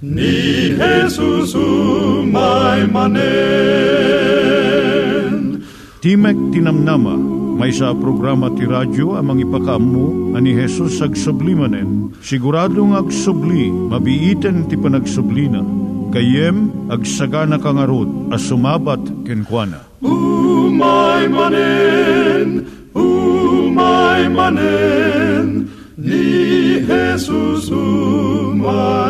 ni Jesus umay manen. Timek Tinamnama, may sa programa ti radyo amang ipakaammo ani Hesus ag sublimanen. Siguradong ag subli, mabiiten ti panagsublina. Kayem ag sagana kangarot as sumabat kenkwana. Umay manen, umay manen, ni Jesus umay.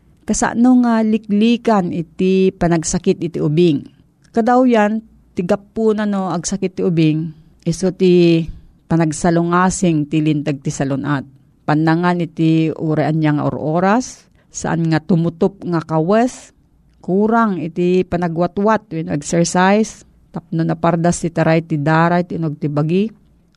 kasano nga liklikan iti panagsakit iti ubing. Kadaw yan, tigap na no agsakit ti ubing, iso ti panagsalungasing ti lintag ti salunat. Panangan iti uraan niya nga oras, saan nga tumutop nga kawes, kurang iti panagwatwat when exercise, tapno na pardas ti taray ti daray ti inog ti bagi,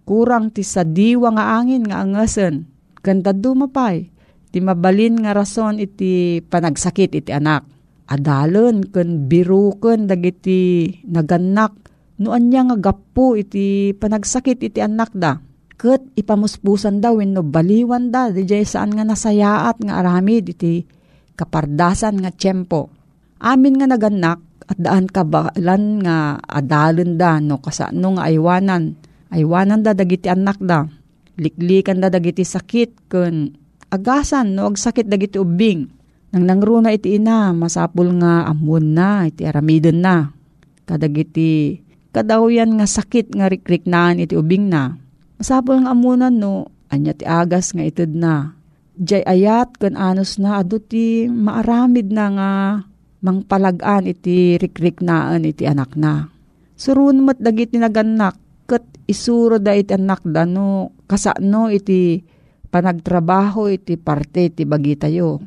kurang ti sadiwa nga angin nga angasen, ganda dumapay, ti mabalin nga rason iti panagsakit iti anak. Adalon ken biruken dagiti naganak no anya nga gapu iti panagsakit iti anak da. Ket ipamuspusan daw wenno baliwan da dijay saan nga nasayaat nga aramid iti kapardasan nga tiyempo. Amin nga naganak at daan kabalan nga adalon da no kasano nga aywanan. Aywanan da dagiti anak da. Liklikan da dagiti sakit ken agasan no agsakit dagiti ubing. Nang nangruna iti ina, masapul nga amon na, iti aramidon na. Kadagiti, kadawyan nga sakit nga rikriknaan iti ubing na. Masapul nga amunan no, anya ti agas nga itid na. Diyay ayat kan anos na, ado ti maaramid na nga mangpalagaan iti rikriknaan iti anak na. Surun mat dagiti naganak, kat isuro da iti anak da no, kasano iti panagtrabaho iti parte iti bagi tayo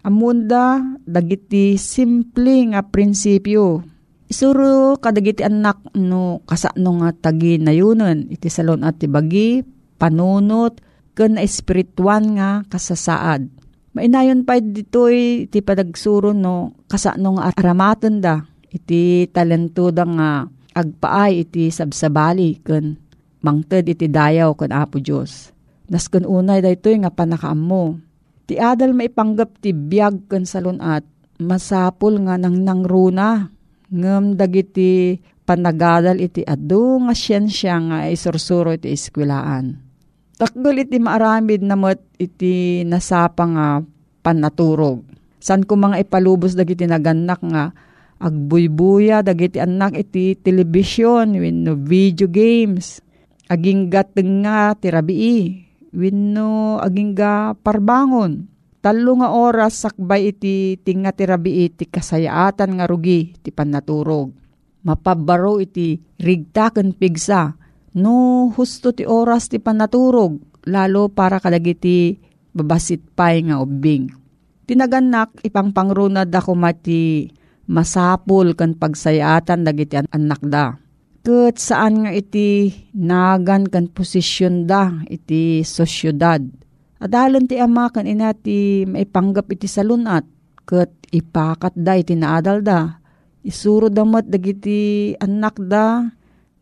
Amunda, dagiti simple nga prinsipyo. Isuro kadagiti anak no kasano nga tagi nayunan iti salon at tibagi, panunot, ken na espirituan nga kasasaad. Mainayon pa ditoy iti padagsuro no kasano nga aramaton da iti talento da nga agpaay iti sabsabali ken mangted iti dayaw ken Apo Dios. Nasken unay daytoy nga panakaam mo Ti adal maipanggap ti biyag kan salunat, masapul nga nang nangruna. Ngam dagiti panagadal iti adu nga siyensya nga isursuro iti iskwilaan. Takgal iti maaramid namot iti nasapa nga panaturog. San ko mga ipalubos dagiti naganak nga agbuybuya dagiti anak iti telebisyon wenno video games. Aging gateng nga ti rabii wenno agingga parbangon. Talo nga oras sakbay iti tinga ti rabi iti kasayaatan nga rugi ti panaturog. Mapabaro iti rigtaken pigsa. No husto ti oras ti panaturog lalo para kadagiti babasit pay nga ubing. Tinaganak ipangpangrunad ako mati masapul kan pagsayatan dagiti anak da Ket saan nga iti nagan kan posisyon da iti sosyudad. Adalan ti ama kan ina ti maipanggap iti salunat ket ipakat da iti naadal da. Isuro damat dagiti anak da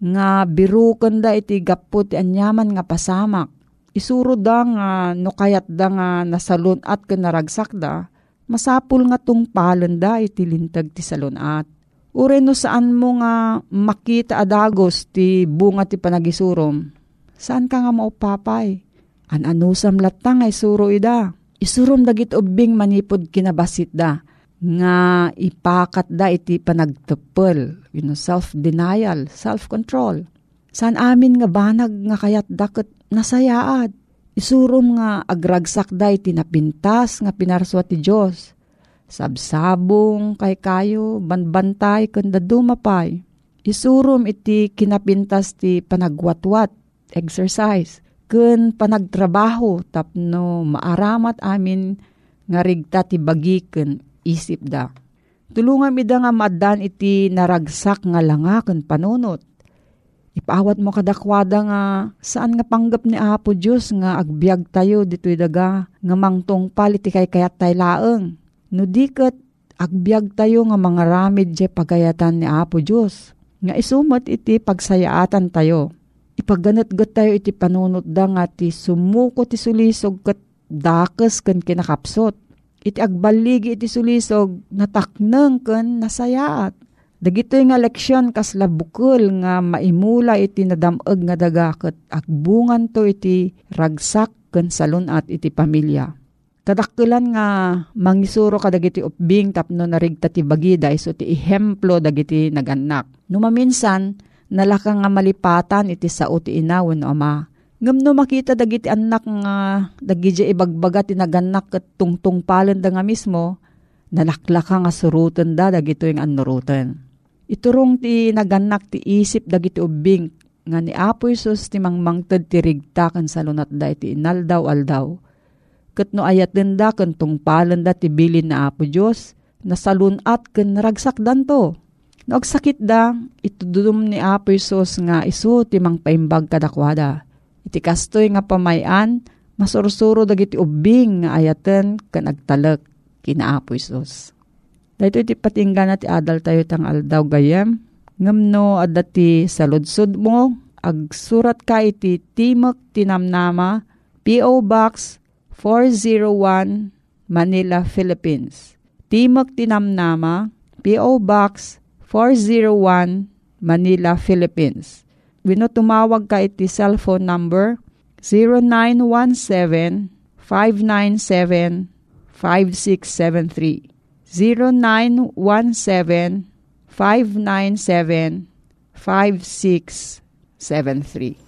nga birukan da iti gapo ti anyaman nga pasamak. Isuro da nga no kayat da nga nasalunat ken naragsak da masapul nga tungpalan da iti lintag ti salunat Ure no saan mo nga makita adagos ti bunga ti panagisurom. Saan ka nga maupapay? An-anusam latang ay suro ida. Isurom dagit ubing manipod kinabasit da. Nga ipakat da iti panagtepel. You know, self-denial, self-control. Saan amin nga banag nga kayat dakot nasayaad. Isurom nga agragsak da iti napintas nga pinarswa ti Diyos Sabsabong kay kayo, banbantay kanda dumapay. Isurum iti kinapintas ti panagwatwat, exercise, kun panagtrabaho tapno maaramat amin nga rigta ti bagi ken isip da. Tulungan mi da nga madan iti naragsak nga langa ken panunot. Ipaawat mo kadakwada nga saan nga panggap ni Apo Diyos nga agbyag tayo dito'y daga nga mangtong paliti kay kayat tay laeng No diket agbyag tayo nga mga ramid je pagayatan ni Apo Diyos. Nga isumat iti pagsayaatan tayo. Ipaganat-gat tayo iti panunot da nga ti sumuko ti sulisog kat dakes kan kinakapsot. iti agbaligi iti sulisog natakneng ken nasayaat. Dagitoy nga leksyon kasla bukol nga maimula iti nadameg nga dagaket agbungan to iti ragsak ken salunat iti pamilya. Kadakkelan nga mangisuro kadagiti upbing tapno narigta ti bagida iso ti ihemplo dagiti naganak. Numaminsan, nalaka nga malipatan iti sao ti inawon ama. Ngam no makita dagiti anak nga dagiti ibagbaga ti naganak ket tungtungpalen da nga mismo, nalaklaka nga surutan da dagito yung anuruten. Iturong ti naganak ti isip dagiti ubing nga ni Apo Isus ti mangmangted ti rigtakan sa lunat da iti inaldaw aldaw. Kat no ayat din da kan tungpalan da ti bilin na Apo Diyos, nasalunat kan ragsak danto. Nagsakit da, itudum ni Apo Isus nga isu ti mangpaimbag kadakwada. Iti kastoy nga pamayan, masursuro dagiti ubing nga ayaten kan agtalek kina Apo Isus. Dahito iti patinggan ti adal tayo tang aldaw gayam. Ngamno adati sa ludsud mo, agsurat ka iti Timok Tinamnama, P.O. Box 401, Manila, Philippines. Timok Tinamnama, P.O. Box 401, Manila, Philippines. Wino tumawag ka iti cellphone number 0917 597 5673 0917-597-5673.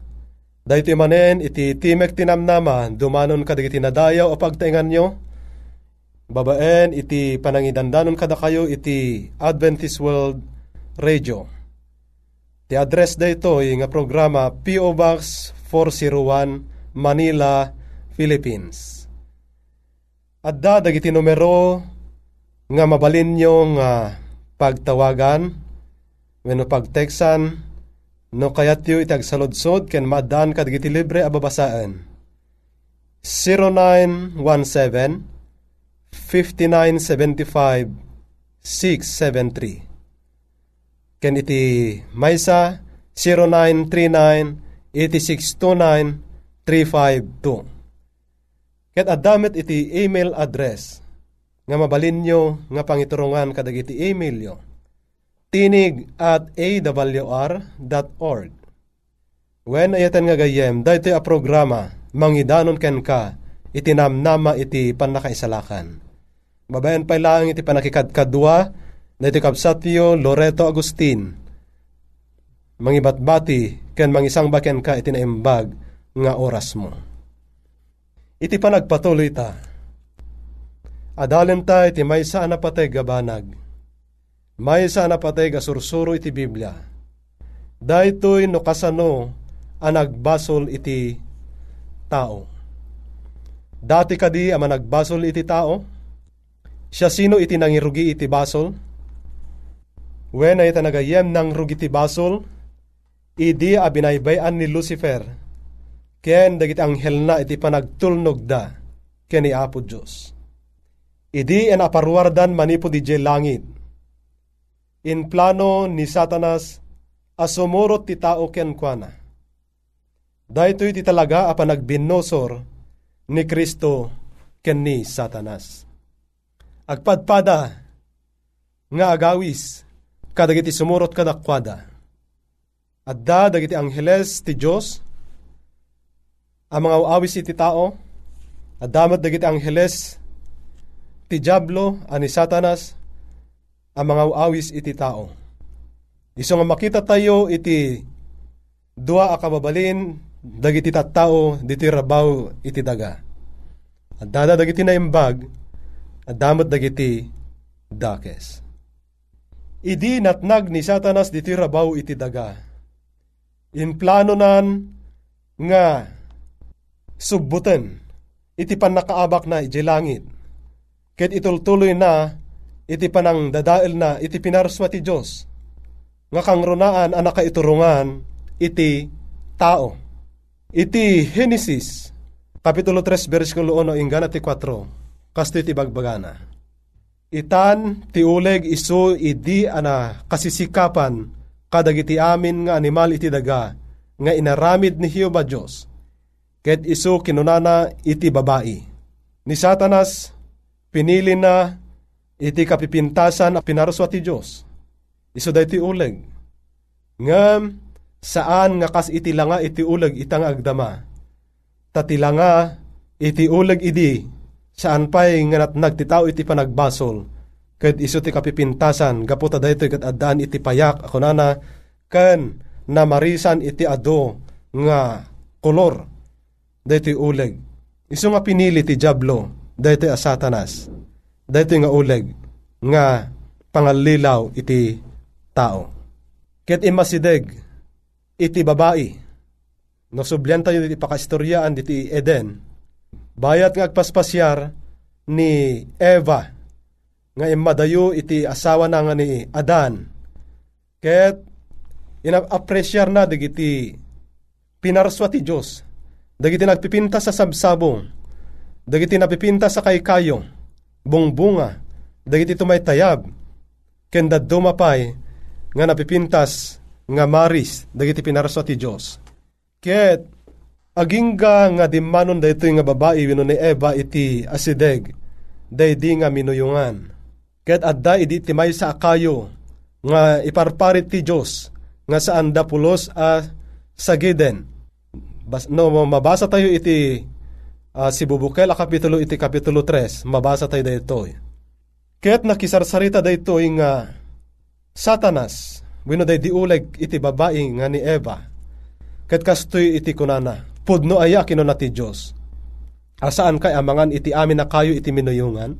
dahito manen iti timek tinamnama, dumanon kadigiti nadayaw o pagtaingan nyo, babaen iti panangidandanon kada kayo iti Adventist World Radio. Ti address da ito nga programa P.O. Box 401 Manila, Philippines. Adda dagiti numero nga mabalin nyo nga pagtawagan, wenno pagteksan, no kayat yu itagsaludsod ken maadaan kadagiti libre ababasaan. 0917 5975 673 Ken iti maysa 0939 8629 352 Ket addamet iti email address nga mabalin nyo nga pangiturungan kadagiti email nyo. Tinig at awr.org When ayatan nga gayem, dahito a programa, mangidanon ken ka, itinamnama iti panakaisalakan. Babayan pa lang iti panakikadkadwa, na iti kapsatyo Loreto Agustin. Mangibatbati, ken mangisang baken ka itinaimbag nga oras mo. Iti panagpatuloy ta, Adalen ta iti may sa anapatay gabanag. May sa anapatay gasursuro iti Biblia. Daytoy no kasano ang nagbasol iti tao. Dati kadi ama nagbasol iti tao? Siya sino iti nangirugi iti basol? When ay nagayem ng rugi iti basol, idi abinaybayan ni Lucifer, ken dagiti anghel na iti panagtulnog da, ken ni Apo Diyos Idi en aparwardan manipo di langit. In plano ni Satanas, asumurot ti tao ken kuana. Dahito iti talaga apa nagbinosor ni Kristo ken ni Satanas. Agpadpada nga agawis kadagiti sumurot kadakwada. Adda dagiti angheles ti Dios ang mga awis iti tao, adamat dagiti angheles ti Diablo ani Satanas ang mga awis iti tao. Iso nga makita tayo iti dua a kababalin dagiti tattao diti rabaw iti daga. At dada dagiti na imbag at damot dagiti dakes. Idi natnag ni Satanas diti rabaw iti daga. In plano nan nga subbuten iti panakaabak na iti langit. Ket itultuloy na iti panang dadael na iti pinarswa ti Diyos. Nga kang runaan ang nakaiturungan iti tao. Iti Genesis, Kapitulo 3, versikulo 1, inggan at 4, kasto iti bagbagana. Itan, ti uleg iso idi ana kasisikapan kadagiti amin nga animal iti daga nga inaramid ni Hioba Diyos. Ket iso kinunana iti babae. Ni Satanas, pinili na iti kapipintasan a pinaruswa ti Diyos. Iso da iti uleg. Ngam, saan nga kas iti langa iti uleg itang agdama. Tatilanga iti uleg idi saan pa'y nga natnag ti tao iti panagbasol. Kat iso ti kapipintasan, gaputa dayto kat addaan iti payak, ako nana, kan namarisan iti ado nga kolor. Dayto uleg. Iso nga pinili ti Diablo, dayto a satanas. Dayto nga uleg, nga pangalilaw iti tao. Ket imasideg, iti babae, no subyan tayo iti pakastoryaan iti Eden, bayat nga agpaspasyar ni Eva, nga imadayo iti asawa na nga ni Adan. Ket ina-appresyar na digiti pinarswa ti Diyos. Dagiti nagpipinta sa sabsabong. Dagiti napipinta sa kaykayong. Bungbunga. Dagiti tumaytayab. Kenda dumapay nga napipintas nga maris. Dagiti pinarswa ti Diyos. Ket agingga nga dimanon dayto nga babae wino ni Eva iti asideg. Daydi nga minuyungan. Ket adda idi ti may sa akayo nga iparparit ti Diyos nga saan da pulos a sagiden. Bas, no, mabasa tayo iti uh, si Bubukel a kapitulo iti kapitulo 3. Mabasa tayo dayto. Ket nakisarsarita dayto nga Satanas wino day diuleg iti babae nga ni Eva. Ket kastoy iti kunana. Pudno aya kinuna ti Diyos. Asaan kay amangan iti amin na kayo iti minuyungan?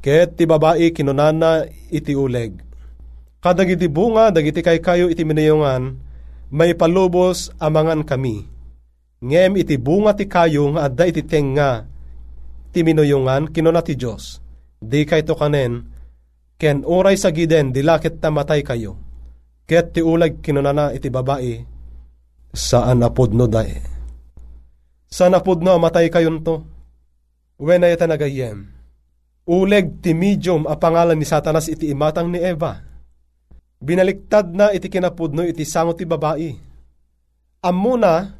Ket ti babae kinunana iti uleg. Kadagiti bunga, dagiti kay kayo iti minuyungan, may palubos amangan kami. Ngem iti bunga ti kayo nga adda iti tenga ti minuyungan kinuna ti Diyos. Di kay to kanen, ken oray sa giden dilakit tamatay kayo. Ket ti uleg kinunana iti babae, saan apod no dae. Saan apod no amatay kayon to? When ay nagayem. Uleg ti medium a pangalan ni Satanas iti imatang ni Eva. Binaliktad na iti kinapudno iti sango ti babae. Ammo na,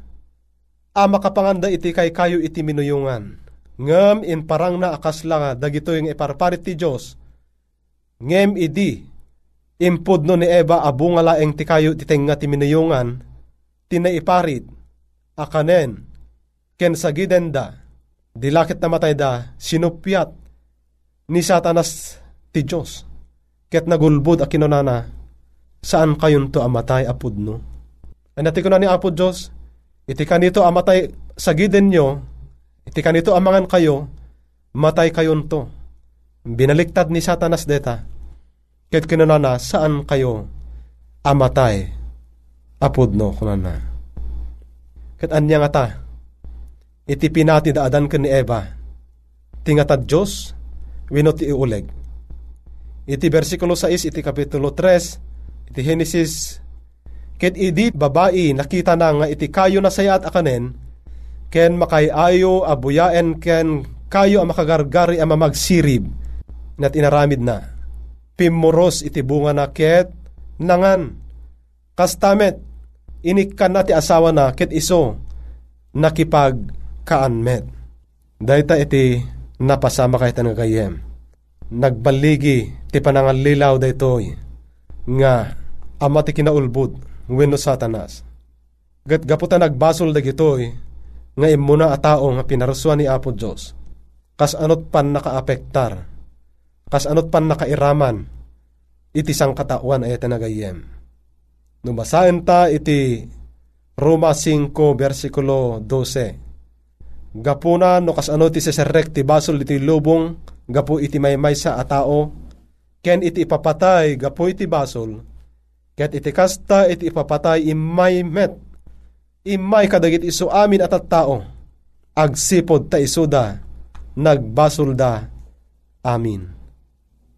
a makapanganda iti kay kayo iti minuyungan. Ngem in parang na akas lang dagito yung iparparit ti Diyos. Ngem idi, impudno ni Eva abunga laeng ti kayo ti tenga ti minuyungan, tinaiparit, akanen, ken sa gidenda, dilakit na matay da, sinupyat, ni satanas ti Diyos. Ket nagulbud a kinunana, saan kayon to amatay apud no? Anati ko na ni apod Diyos, iti kanito amatay sa giden nyo, iti kanito amangan kayo, matay kayon to. Binaliktad ni satanas deta, ket kinunana, saan kayo amatay apud no kunana. Ket anya nga ta, iti pinati daadan ka ni Eva, tingatad Diyos, wino ti iuleg. Iti versikulo 6, iti kapitulo 3, iti Genesis, ket idi babae nakita na nga iti kayo na sayat akanen, ken makayayo abuyaen ken kayo ang makagargari ang mamagsirib, nat inaramid na. Pimuros iti bunga na ket nangan. Kastamet, inikkan na ti asawa na ket iso, nakipag kaanmet. Dahita iti napasama kahit nga kayem. Nagbaligi ti panangalilaw daytoy nga ama ti kinaulbud wenno satanas. Gat gaputa nagbasol dagitoy nga imuna a tao nga pinarsuan ni Apo Dios. Kas anot pan nakaapektar kas anot pan nakairaman, iti sang katawan ay tanagayem. Nubasahin ta iti Roma 5 versikulo 12. Gapuna no kas ano ti seserek ti basol iti lubong, gapu iti maymay sa atao, ken iti ipapatay gapu iti basol, ket iti kasta iti ipapatay imay met, imay kadagit iso amin at at tao, agsipod ta isuda, nagbasol da, amin.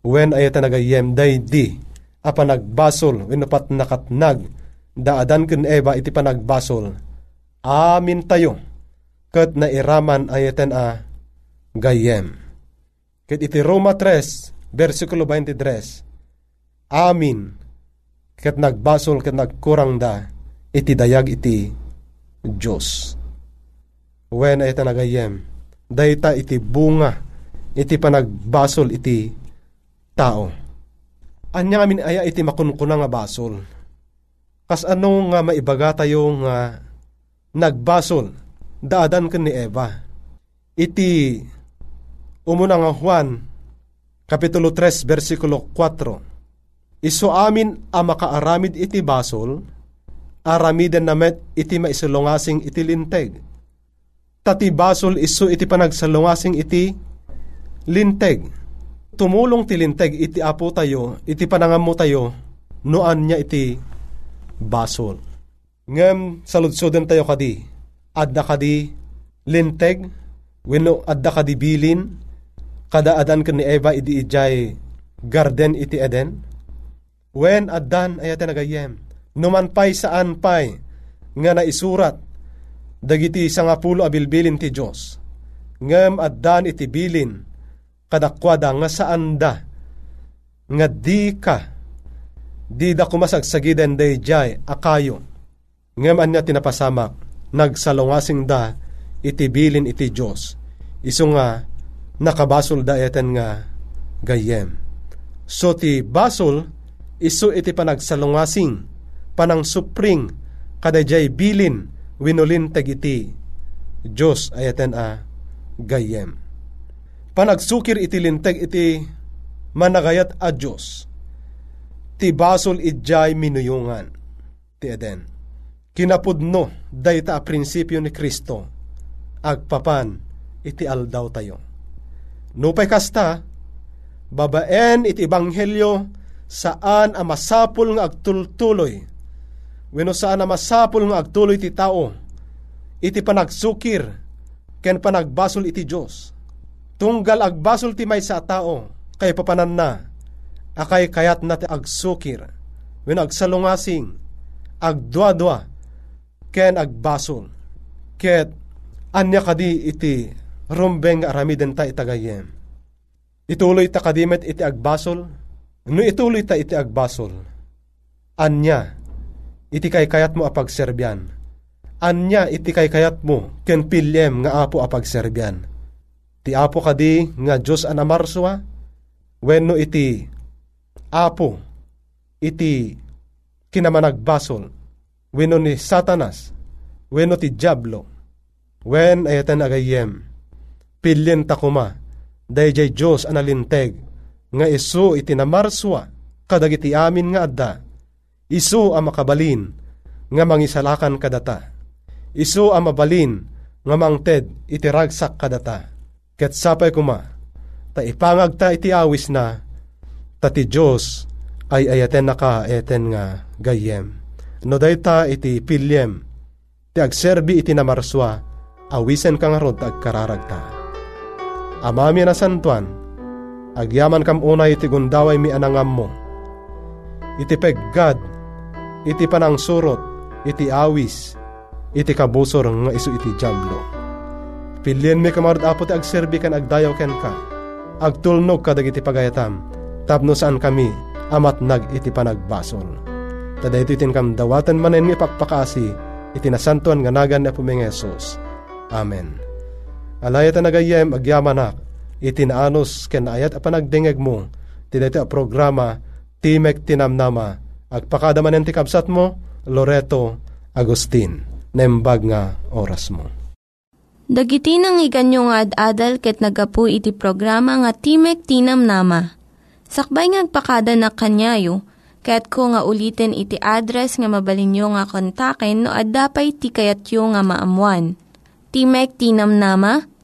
When ayata nagayem day di, apa nagbasol, winupat nakatnag, daadan kun eba iti panagbasol, amin tayo, kat na iraman ayatan a gayem. Ket iti Roma 3, versikulo 23, amin, kat nagbasol kat nagkurang da, iti dayag iti Diyos. When ayatan nagayem, dayta iti bunga, iti panagbasol iti tao. Anya amin aya iti makunkuna nga basol. Kas ano nga maibaga tayo nga nagbasol, daadan ken ni Eva. Iti umuna nga Juan, Kapitulo 3, versikulo 4. Iso amin a makaaramid iti basol, aramiden namet iti maisulungasing iti linteg. Tati basol iso iti panagsalungasing iti linteg tumulong tilinteg iti apo tayo, iti panangamo tayo, noan niya iti basol. Ngem saludsuden tayo kadi, adda kadi linteg, wenno adda kadi bilin, kada adan ken ni Eva idi ijay garden iti Eden. When addan ayate nagayem, numan pay saan pay, nga naisurat, dagiti sangapulo abilbilin ti Diyos. Ngem addan iti bilin, kadakwada nga saan da? Nga di ka di da kumasagsagiden day jay akayo ngem anya tinapasamak nagsalungasing da iti bilin iti Dios iso nga nakabasol da eten nga gayem. So ti basol iso iti panagsalungasing panang supring kada jay bilin winulin iti Dios ayaten a gayem panagsukir iti linteg iti managayat a Diyos. Ti basol idjay minuyungan. Ti Eden. Kinapudno dayta a prinsipyo ni Kristo. Agpapan iti aldaw tayo. Nupay kasta, babaen iti ebanghelyo saan a masapul nga agtultuloy. Wenno saan a masapul nga agtuloy ti tao. Iti panagsukir ken panagbasol iti Dios tunggal agbasol ti may sa tao, kay papanan na, akay kayat na ti agsukir, when agsalungasing, agdwa-dwa, ken agbasol, ket anya kadi iti rumbeng aramiden ta itagayem. Ituloy ta kadimet iti agbasol, no ituloy ta iti agbasol, anya, iti kay kayat mo apagserbyan, anya iti kay kayat mo, ken pilyem nga apo apagserbyan. Ti apo kadi nga Diyos anamarswa, wenno iti apo, iti kinamanagbasol, wenno ni satanas, wenno ti diablo, wen ayatan agayem, pilyen takuma, dayjay Diyos analinteg, nga isu iti namarswa, kadagiti amin nga adda, isu ang makabalin, nga mangisalakan kadata, isu ang mabalin, nga mangted iti ragsak kadata Ket sapay kuma, ta ipangag ta iti awis na, ta ti Diyos ay ayaten naka eten nga gayem. No dayta iti pilyem, ti agserbi iti namarswa, awisen ka nga rod agkararagta. Amami na santuan, agyaman kam unay iti gundaway mi anangam mo. Iti peggad, iti panang surot, iti awis, iti kabusor nga isu iti jablo Pilien mi kamarod apo ti agserbi kan agdayaw ken ka. Agtulnog ka dagiti pagayatam. Tapno saan kami amat nag iti panagbasol. Tada ito itin kam dawatan manen mi pakpakasi iti nasantuan nga nagan na puming. Amen. Alayat na nagayem agyamanak iti naanos ken ayat a panagdingeg mo ti dito a programa Timek Tinamnama agpakadaman ti kabsat mo Loreto Agustin nembag nga oras mo. Dagiti nang iganyo nga ad-adal ket nagapu iti programa nga Timek Tinam Nama. Sakbay ngagpakada na kanyayo, kaya't ko nga ulitin iti address nga mabalinyo nga kontaken no ad-dapay tikayatyo nga maamuan. Timek Tinam Nama,